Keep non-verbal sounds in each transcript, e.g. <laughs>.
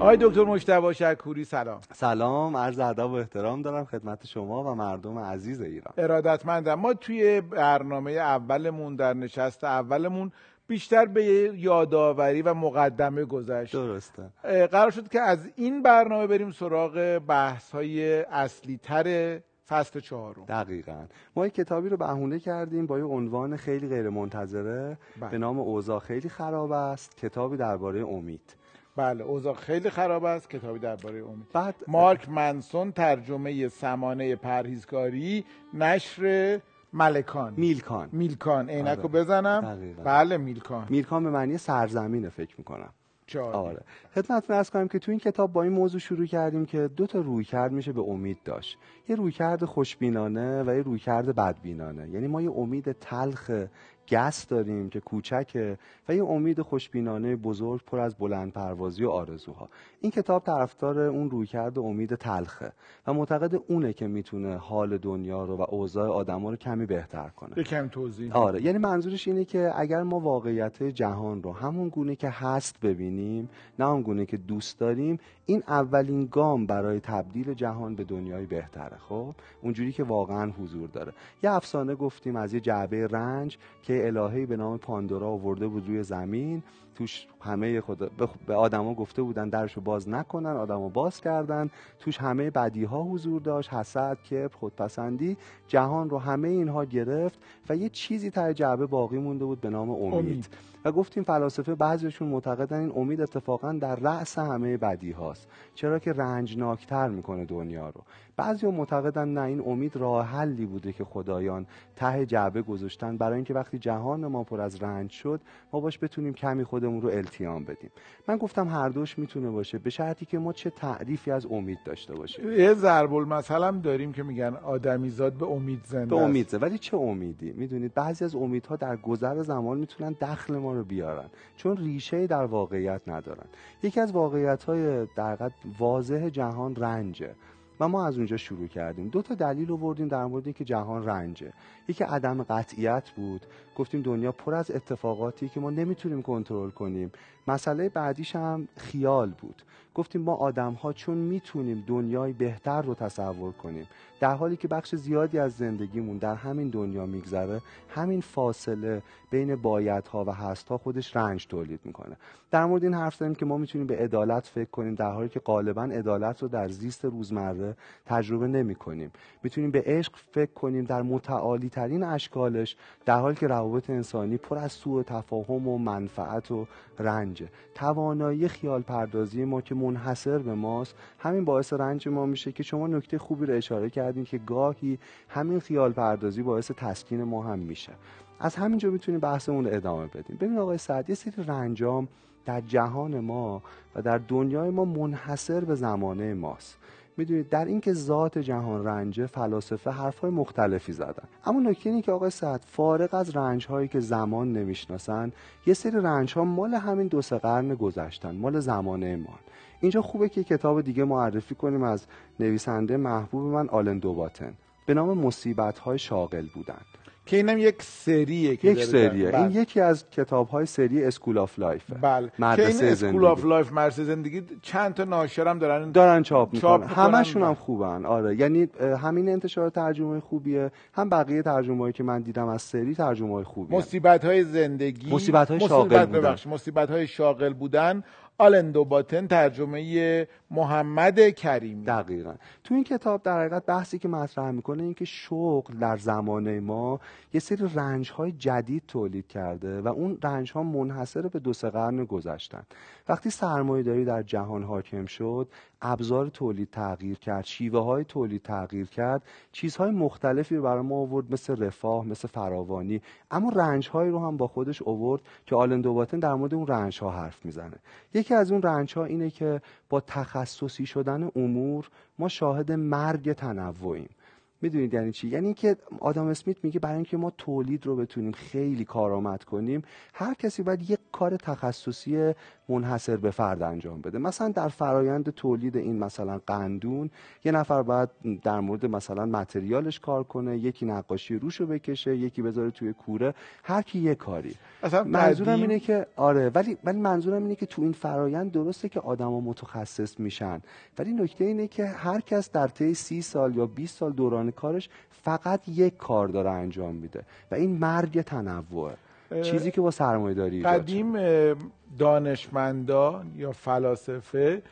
آقای دکتر مجتبی شکوری سلام. سلام عرض ادب و احترام دارم خدمت شما و مردم عزیز ایران. ارادتمندم. ما توی برنامه اولمون در نشست اولمون بیشتر به یادآوری و مقدمه گذشت. درسته. قرار شد که از این برنامه بریم سراغ بحث های اصلی تر فصل چهارم. دقیقا. ما یک کتابی رو بهونه کردیم با یه عنوان خیلی غیر منتظره بله. به نام اوضاع خیلی خراب است. کتابی درباره امید. بله اوضاع خیلی خراب است کتابی درباره امید بعد مارک منسون ترجمه سمانه پرهیزکاری نشر ملکان. میلکان. میلکان عینک رو آره. بزنم. دقیقاً. بله میلکان. میلکان به معنی سرزمینه فکر می‌کنم. آره. خدمتتون ارز کنم که تو این کتاب با این موضوع شروع کردیم که دو تا رویکرد میشه به امید داشت. یه رویکرد خوشبینانه و یه رویکرد بدبینانه. یعنی ما یه امید تلخ گس داریم که کوچکه و یه امید خوشبینانه بزرگ پر از بلند پروازی و آرزوها. این کتاب طرفدار اون رویکرد امید تلخه و معتقد اونه که می‌تونه حال دنیا رو و اوضاع آدما رو کمی بهتر کنه. یکم توضیح. آره یعنی منظورش اینه که اگر ما واقعیت جهان رو همون گونه که هست ببینیم نه اون گونه که دوست داریم این اولین گام برای تبدیل جهان به دنیای بهتره. خب اونجوری که واقعا حضور داره. یه افسانه گفتیم از یه جعبه رنج که الههی به نام پاندورا آورده بود روی زمین توش همه خدا به- آدما گفته بودن درشو باز نکنن آدما باز کردن. توش همه بدی ها حضور داشت حسد کبر خودپسندی. جهان رو همه اینها گرفت و یه چیزی ته جعبه باقی مونده بود به نام امید, امید. و گفتیم فلاسفه بعضیشون معتقدن این امید اتفاقا در رأس همه بدی هاست. چرا که رنجناکتر می‌کنه دنیا رو. بعضی معتقدن نه این امید راه حلی بوده که خدایان ته جعبه گذاشتن برای اینکه وقتی جهان ما پر از رنج شد ما باش بتونیم کمی خودمون رو التیام بدیم. من گفتم هر دوش می‌تونه باشه به شرطی که ما چه تعریفی از امید داشته باشیم. یه ضرب المثل هم داریم که میگن آدمیزاد به امید زنده به است. امیده ولی چه امیدی؟ می‌دونید بعضی از امیدها در گذر زمان می‌تونن دخل ما رو بیارن. چون ریشه در واقعیت ندارن. یکی از واقعیت های در واضح جهان رنجه. و ما از اونجا شروع کردیم. دو تا دلیل آوردیم در مورد اینکه جهان رنجه. یکی عدم قطعیت بود. گفتیم دنیا پر از اتفاقاتی که ما نمی‌تونیم کنترل کنیم. مسئله بعدیش هم خیال بود. گفتیم ما آدم ها چون می‌تونیم دنیای بهتر رو تصور کنیم در حالی که بخش زیادی از زندگیمون در همین دنیا میگذره همین فاصله بین بایدها و هستها خودش رنج تولید می‌کنه. در مورد این حرف زدیم که ما می‌تونیم به عدالت فکر کنیم در حالی که غالبا عدالت رو در زیست روزمره تجربه نمی کنیم می‌تونیم به عشق فکر کنیم در متعالی ترین اشکالش در حالی که روابط انسانی پر از سوء تفاهم و منفعت و رنجه. توانایی خیال پردازی ما که منحصر به ماست. همین باعث رنج ما میشه که شما نکته خوبی رو اشاره کردین که گاهی همین خیال پردازی باعث تسکین ما هم میشه. از همینجا می‌تونیم بحثمون رو ادامه بدیم. ببین آقای سعد یه سری رنجام در جهان ما و در دنیای ما منحصر به زمانه ماست. می‌دونید در اینکه ذات جهان رنجه فلاسفه حرفهای مختلفی زدن. اما نکته اینه که آقای سعد فارغ از رنج هایی که زمان نمی‌شناسن یه سری رنج ها مال همین دو سه قرن گذشتن مال زمانه ما اینجا خوبه که کتاب دیگه معرفی کنیم از نویسنده محبوب من آلن دوباتن. به نام مصیبت های شاغل بودن. که اینم یک سریه که یک سریه. این بله. یکی از کتاب های سری School of Life ه بله. که مدرسه این School. of Life مدرسه زندگی چند تا ناشر هم دارن. دارن چاپ می‌کنن. همشون هم خوبن. آره. یعنی همین انتشار ترجمه خوبیه. هم بقیه ترجمه هایی که من دیدم از سری ترجمه های خوبیه. مصیبت های زندگی. مصیبت‌های شاغل بودن. مصیبت های شاغل بودن. آلن دوباتن ترجمه محمد کریمی. دقیقا. تو این کتاب در حقیقت بحثی که مطرح می‌کنه این که شغل در زمانه ما یه سری رنج های جدید تولید کرده و اون رنج ها منحصر به دو سه قرن گذشتن. وقتی سرمایه داری در جهان حاکم شد ابزار تولید تغییر کرد شیوه های تولید تغییر کرد چیزهای مختلفی رو برای ما آورد مثل رفاه مثل فراوانی. اما رنج هایی رو هم با خودش آورد که آلن دوباتن در مورد اون رنج ها حرف می‌زنه. یکی از اون رنج ها اینه که با تخصصی شدن امور ما شاهد مرگ تنوعیم. می‌دونید یعنی چی؟ یعنی که آدم اسمیت میگه برای اینکه ما تولید رو بتونیم خیلی کارآمد کنیم هر کسی باید یک کار تخصصی منحصر به فرد انجام بده. مثلا در فرایند تولید این مثلا قندون یه نفر باید در مورد مثلا متریالش کار کنه یکی نقاشی روشو بکشه یکی بذاره توی کوره هر کی یه کاری. اصلا منظورم اینه که آره ولی ولی منظورم اینه که تو این فرایند درسته که آدما متخصص میشن. ولی نکته اینه که هر کس در طی سی سال یا 20 سال دوران کارش فقط یک کار داره انجام میده و این مرگ تنوعه. چیزی که با سرمایه داری. قدیم دانشمندان یا فلاسفه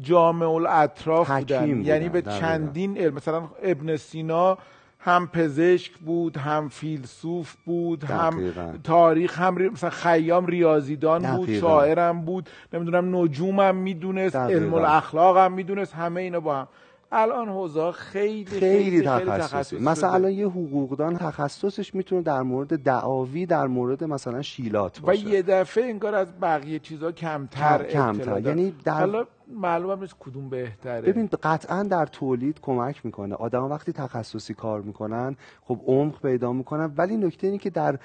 جامع الاطراف بودن بودن، یعنی به. چندین علم مثلا ابن سینا هم پزشک بود هم فیلسوف بود هم دقیقاً. تاریخ هم ری... مثلا خیام ریاضیدان بود دقیقاً. شاعرم بود نمی‌دونم نجومم می‌دونست. علم الاخلاق هم می‌دونست همه اینا با هم الان حوزه خیلی خیلی خیلی تخصصی مثلا. الان یه حقوقدان تخصصش می‌تونه در مورد دعاوی در مورد مثلا شیلات و باشه یه دفعه انگار از بقیه چیزا کمتر کم- کمتر. یعنی در- معلومم نیست کدوم بهتره. ببین قطعا در تولید کمک می‌کنه. آدم وقتی تخصصی کار می‌کنن خب عمق پیدا می‌کنن ولی نکته اینه که در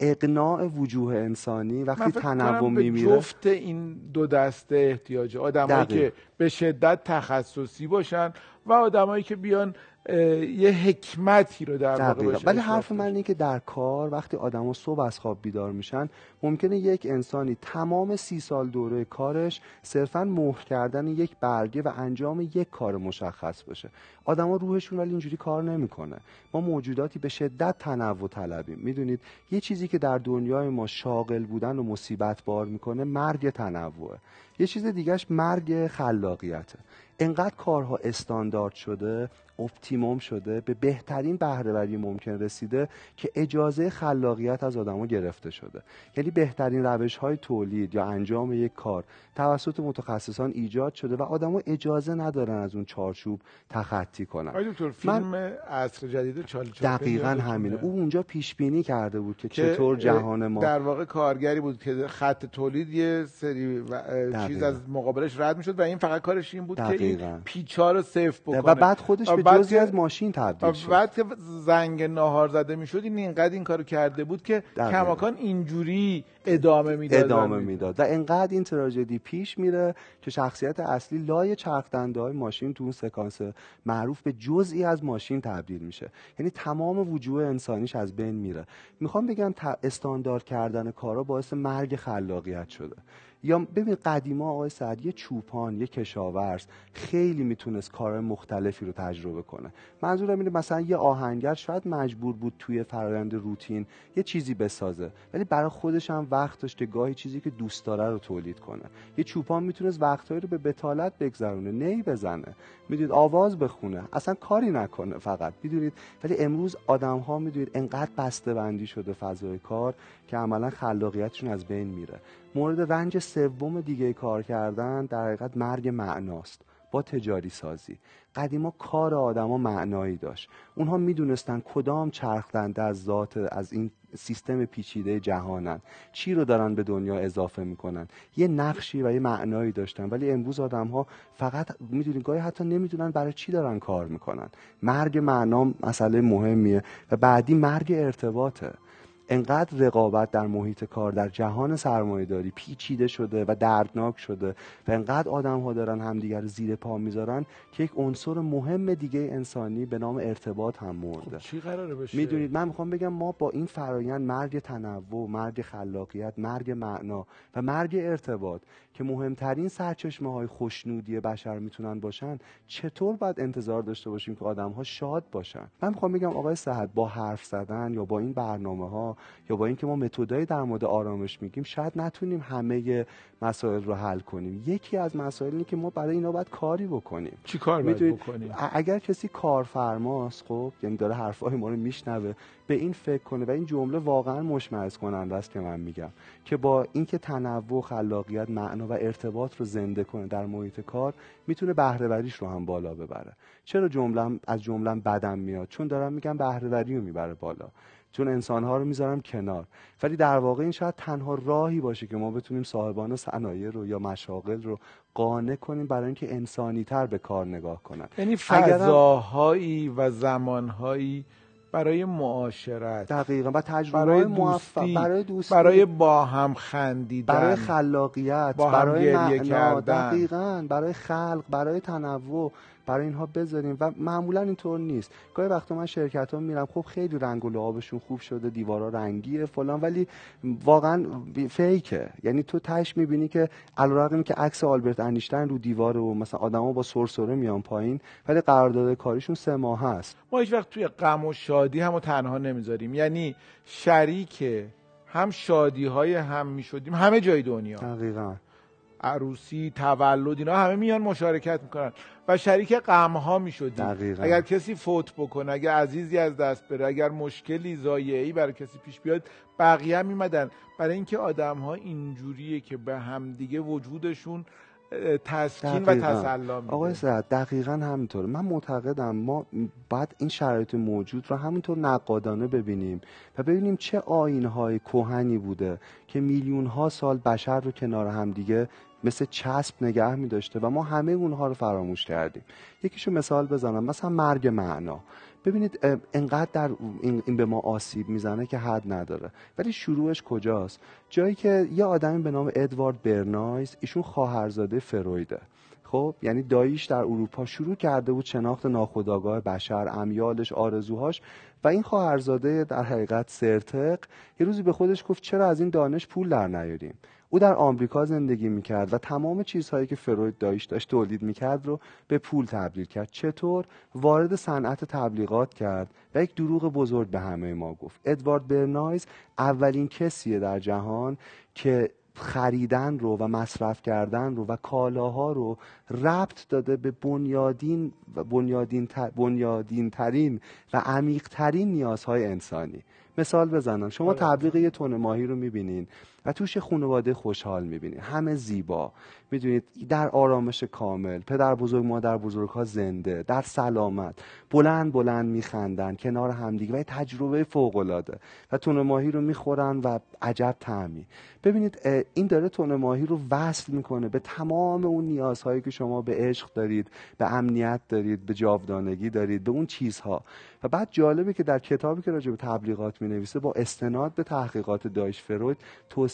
اقناع وجوه انسانی وقتی تنوع میمیره جفت این دو دسته احتیاجه. آدمایی. که به شدت تخصصی باشن و آدمایی که بیان یه حکمتی رو در واقع ولی حرف من. اینه که در کار وقتی آدما صبح از خواب بیدار میشن ممکنه یک انسانی تمام سی سال دوره کارش صرفا مهر کردن یک برگه و انجام یک کار مشخص باشه آدما روحشون ولی اینجوری کار نمی‌کنه. ما موجوداتی به شدت تنوع طلبیم. می‌دونید یه چیزی که در دنیای ما شاغل بودن و مصیبت بار می‌کنه مرگ تنوعه. یه چیز دیگهش مرگ خلاقیته. انقدر کارها استاندارد شده اپتیموم شده به بهترین بهرهوری ممکن رسیده که اجازه خلاقیت از آدما گرفته شده یعنی بهترین روش های تولید یا انجام یک کار توسط متخصصان ایجاد شده و آدما اجازه ندارن از اون چارچوب تخطی کنن آقای دکتر فیلم عصر جدید دقیقا؟ همینه او اونجا پیش بینی کرده بود که که، چطور جهان ما در واقع کارگری بود که خط تولید یه سری و- چیز دقیقاً. از مقابلش رد می‌شد و این فقط کارش این بود که این دقیقاً. پیچا رو صفر بکنه و بعد خودش به جزی از ماشین تبدیل شد. بعد که زنگ ناهار زده می‌شد این اینقدر این کارو کرده بود که. کماکان اینجوری ادامه می‌داد ادامه می‌داد. و انقدر این تراژدی پیش میره که شخصیت اصلی لای چرخ های ماشین تو اون سکانس معروف به جزئی از ماشین تبدیل میشه. یعنی تمام وجوه انسانیش از بین میره. می‌خوام بگم استاندارد کردن کارا باعث مرگ خلاقیت شده. یا ببین قدیما آقای سعد یه چوپان یه کشاورز خیلی می‌تونست کارهای مختلفی رو تجربه کنه. منظورم اینه مثلا یه آهنگر شاید مجبور بود توی فرآیند روتین یه چیزی بسازه ولی برای خودش هم وقت داشت که گاهی چیزی که دوست داره رو تولید کنه. یه چوپان می‌تونست وقتهایی رو به بتالت بگذرونه نی بزنه. می‌دونید آواز بخونه. اصلا کاری نکنه فقط می‌دونید؟ ولی امروز آدم ها می‌دونید انقدر بسته شده فضای کار که عملا خلاقیتشون از بین میره. مورد رنج سوم دیگه کار کردن در حقیقت مرگ معناست با تجاری سازی. قدیما کار آدما معنایی داشت. اونها می‌دونستن کدام چرخدنده از ذات از این سیستم پیچیده جهانن. چی رو دارن به دنیا اضافه می‌کنن؟ یه نقشی و یه معنایی داشتن. ولی امروز آدم ها فقط می‌دونید گاهی حتی نمی‌دونن برای چی دارن کار می‌کنن. مرگ معنا مسئله مهمیه و بعدی مرگ ارتباطه. انقدر رقابت در محیط کار در جهان سرمایهداری پیچیده شده و دردناک شده و انقدر آدم ها دارن همدیگر رو زیر پا می‌ذارن که یک عنصر مهم دیگه انسانی به نام ارتباط هم مرده. چی قراره بشه؟ می‌دونید من می‌خوام بگم ما با این فرایند مرگ تنوع مرگ خلاقیت مرگ معنا و مرگ ارتباط که مهمترین سرچشمه های خوشنودی بشر می‌تونن باشن چطور باید انتظار داشته باشیم که آدم ها شاد باشن؟ من می‌خوام بگم آقای صحت با حرف زدن یا با این برنامه ها یا با اینکه ما متدای در مورد آرامش میگیم شاید نتونیم همه مسائل رو حل کنیم. یکی از مسائل اینه که ما برای اینا باید کاری بکنیم. چی کار باید بکنیم؟ اگر کسی کارفرماست خب یعنی داره حرفای ما رو میشنوه به این فکر کنه و این جمله واقعا مشمئز کننده است که من میگم که با اینکه تنوع خلاقیت معنا و ارتباط رو زنده کنه در محیط کار می‌تونه بهرهوریش رو هم بالا ببره. چرا جملم از جملم بدم میاد؟ چون دارم میگم بهرهوری رو می‌بره بالا. چون انسانها رو می‌ذارم کنار. ولی در واقع این شاید تنها راهی باشه که ما بتونیم صاحبان صنایع رو یا مشاغل رو قانع کنیم برای اینکه انسانی تر به کار نگاه کنن. یعنی فضاهایی و زمانهایی برای معاشرت دقیقا و تجربه برای موفق برای دوستی برای با هم خندیدن برای خلاقیت با هم برای گریه کردن. دقیقا برای خلق برای تنوع. برای اینها بذاریم و معمولا اینطور نیست. گاهی وقتا من شرکت ها میرم خب خیلی رنگ و لعابشون خوب شده دیوارا رنگیه فلان ولی واقعا فیکه. یعنی تو تش می‌بینی که علیرغم که عکس آلبرت انیشتین رو دیواره و مثلا آدما با سرسره میان پایین ولی قرارداد کاریشون سه ماه هست. ما هیچ وقت توی غم و شادی هم تنها نمی‌ذاریم. یعنی شریک هم شادی های هم می‌شدیم همه جای دنیا. دقیقا. عروسی تولد اینا همه میان مشارکت می‌کنن و شریک غم ها می‌شدیم دقیقاً. اگر کسی فوت بکنه اگر عزیزی از دست بره اگر مشکلی ضایعی برای کسی پیش بیاد بقیه هم میمدن برای اینکه آدم ها اینجوریه که به همدیگه وجودشون تسکین و. تسلا میده آقای سعد دقیقا همینطور من معتقدم ما باید این شرایط موجود رو همینطور نقادانه ببینیم و ببینیم چه آینهای کهنی بوده که میلیون ها سال بشر رو کنار همدیگه مثل چسب نگه می داشته و ما همه اونها رو فراموش کردیم. یکیشو مثال بزنم مثلا مرگ معنا. ببینید انقدر در این به ما آسیب می‌زنه که حد نداره. ولی شروعش کجاست؟ جایی که یه آدمی به نام ادوارد برنایز ایشون خواهرزاده فرویده. خب یعنی داییش در اروپا شروع کرده بود شناخت ناخودآگاه بشر امیالش آرزوهاش. و این خواهرزاده در حقیقت سرتق یه روزی به خودش گفت چرا از این دانش پول در نیاریم؟ او در آمریکا زندگی می‌کرد و تمام چیزهایی که فروید دایش داشت تولید می‌کرد رو به پول تبدیل کرد. چطور؟ وارد صنعت تبلیغات کرد و یک دروغ بزرگ به همه ما گفت. ادوارد برنایز اولین کسیه در جهان که خریدن رو و مصرف کردن رو و کالاها رو ربط داده به بنیادین و بنیادین, تر بنیادین ترین و عمیق ترین نیازهای انسانی. مثال بزنم. شما تبلیغ یه تن ماهی رو می‌بینین. و توش خانواده خوشحال می‌بینین همه زیبا. می‌دونید در آرامش کامل پدر بزرگ مادر بزرگ ها زنده در سلامت. بلند بلند میخندن کنار همدیگه و تجربه فوق العاده و تون ماهی رو می‌خورن و عجب طعمی. ببینید این داره تون ماهی رو وصل می‌کنه به تمام اون نیازهایی که شما به عشق دارید به امنیت دارید به جاودانگی دارید به اون چیزها. و بعد جالبه که در کتابی که راجع به تبلیغات می نویسه با استناد به تحقیقات دایش فروید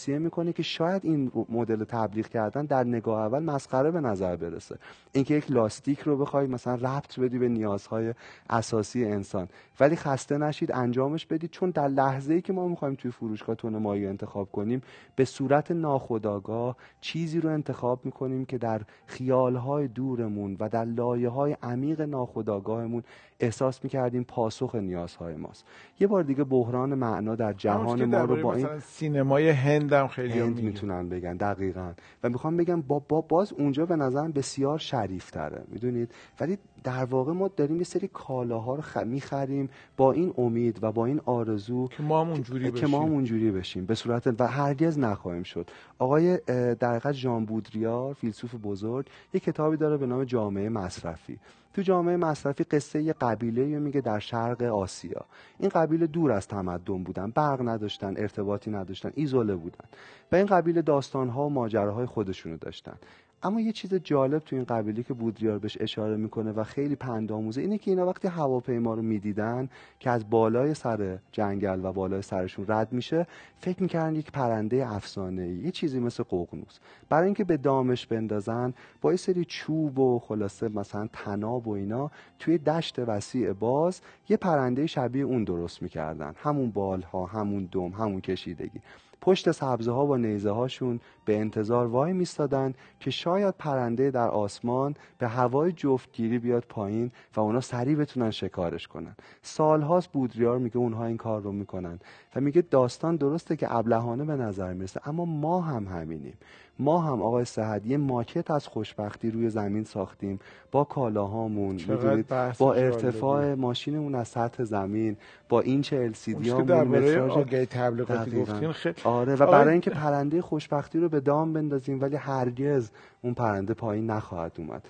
می‌کنه که شاید این مدل تبلیغ کردن در نگاه اول مسخره به نظر برسه. اینکه یک لاستیک رو بخوای مثلا ربط بدی به نیازهای اساسی انسان. ولی خسته نشید انجامش بدید چون در لحظه ای که ما می‌خوایم توی فروشگاه تون ماهی انتخاب کنیم به صورت ناخودآگاه چیزی رو انتخاب می‌کنیم که در خیالهای دورمون و در لایه های عمیق ناخودآگاهمون احساس می‌کردیم پاسخ نیازهای ماست. یه بار دیگه بحران معنا در جهان ما رو با این سینمای هند هم خیلی هند. می‌تونن بگن دقیقا و می‌خوام بگم با, با باز اونجا به نظرم بسیار شریف تره می‌دونید ولی در واقع ما داریم یه سری کالاها رو خ... می‌خریم با این امید و با این آرزو که ما هم اونجوری که ما هم بشیم. اونجوری بشیم به صورت و هرگز نخواهیم شد. آقای در حقیقت ژان بودریار فیلسوف بزرگ یه کتابی داره به نام جامعه مصرفی. تو جامعه مصرفی قصه یه قبیله رو میگه در شرق آسیا. این قبیله دور از تمدن بودن برق نداشتن ارتباطی نداشتن ایزوله بودن. و این قبیله داستانها و ماجراهای خودشونو داشتن. اما یه چیز جالب تو این قبیله که بودریار بهش اشاره می‌کنه و خیلی پند آموزه اینه که اینا وقتی هواپیما رو می‌دیدن که از بالای سر جنگل و بالای سرشون رد میشه فکر می‌کردن یک پرنده افسانه یه چیزی مثل ققنوس. برای اینکه به دامش بندازن با یه سری چوب و خلاصه مثلا تناب و اینا توی دشت وسیع باز یه پرنده شبیه اون درست می‌کردن. همون بالها همون دم همون کشیدگی. پشت سبزه ها با نیزه هاشون به انتظار وای میستادن که شاید پرنده در آسمان به هوای جفتگیری بیاد پایین و اونا سریع بتونن شکارش کنن. سالهاست بودریار میگه اونها این کار رو می‌کنن و میگه داستان درسته که ابلهانه به نظر می‌رسه اما ما هم همینیم. ما هم آقای سهد یه ماکت از خوشبختی روی زمین ساختیم با کالاهامون می‌دونید، با. ارتفاع ماشینمون از سطح زمین با این چه که هامون آگهی تبلیغاتی. گفتین خیلی آره و برای اینکه پرنده خوشبختی رو به دام بندازیم ولی هرگز اون پرنده پایین نخواهد اومد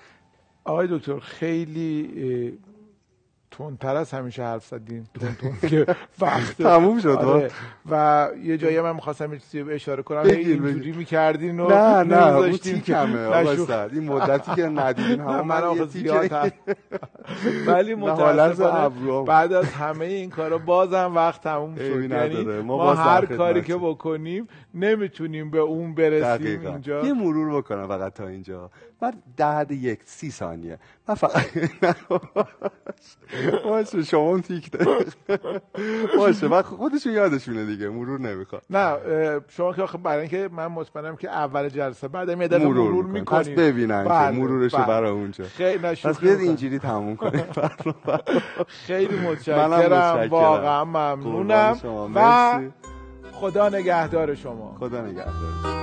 آقای دکتر خیلی تندتر از همیشه حرف زدیم تون تون <laughs> که وقت تموم شد آره. و یه جایی من می‌خواستم یه چیزی اشاره کنم. بگیر، اینجوری. می‌کردین و نه نه اون تیکمه. این مدتی که ندیدیم <laughs> نه، همه من آخه یه <laughs> زیاد هم- ولی متاسفانه. بعد از همه این کارا بازم وقت تموم شد. یعنی. ما هر کاری که. بکنیم نمی‌تونیم به اون برسیم اینجا. یه مرور بکنم فقط تا اینجا. من در حد یک سی ثانیه. من فقط باشه شما اون تیک. باشه من خودشون یادشونه دیگه مرور نمی‌خواد نه شما که آخه برای اینکه من مطمئنم که اول جلسه بعد یه مرور, مرور می‌کنیم پس ببینن که بله، مرورشو بله. برای اونجا خیلی پس بیاد. اینجوری تموم کنیم <laughs> خیلی متشکرم. واقعا ممنونم. و. خدا نگهدار شما خدا نگهدار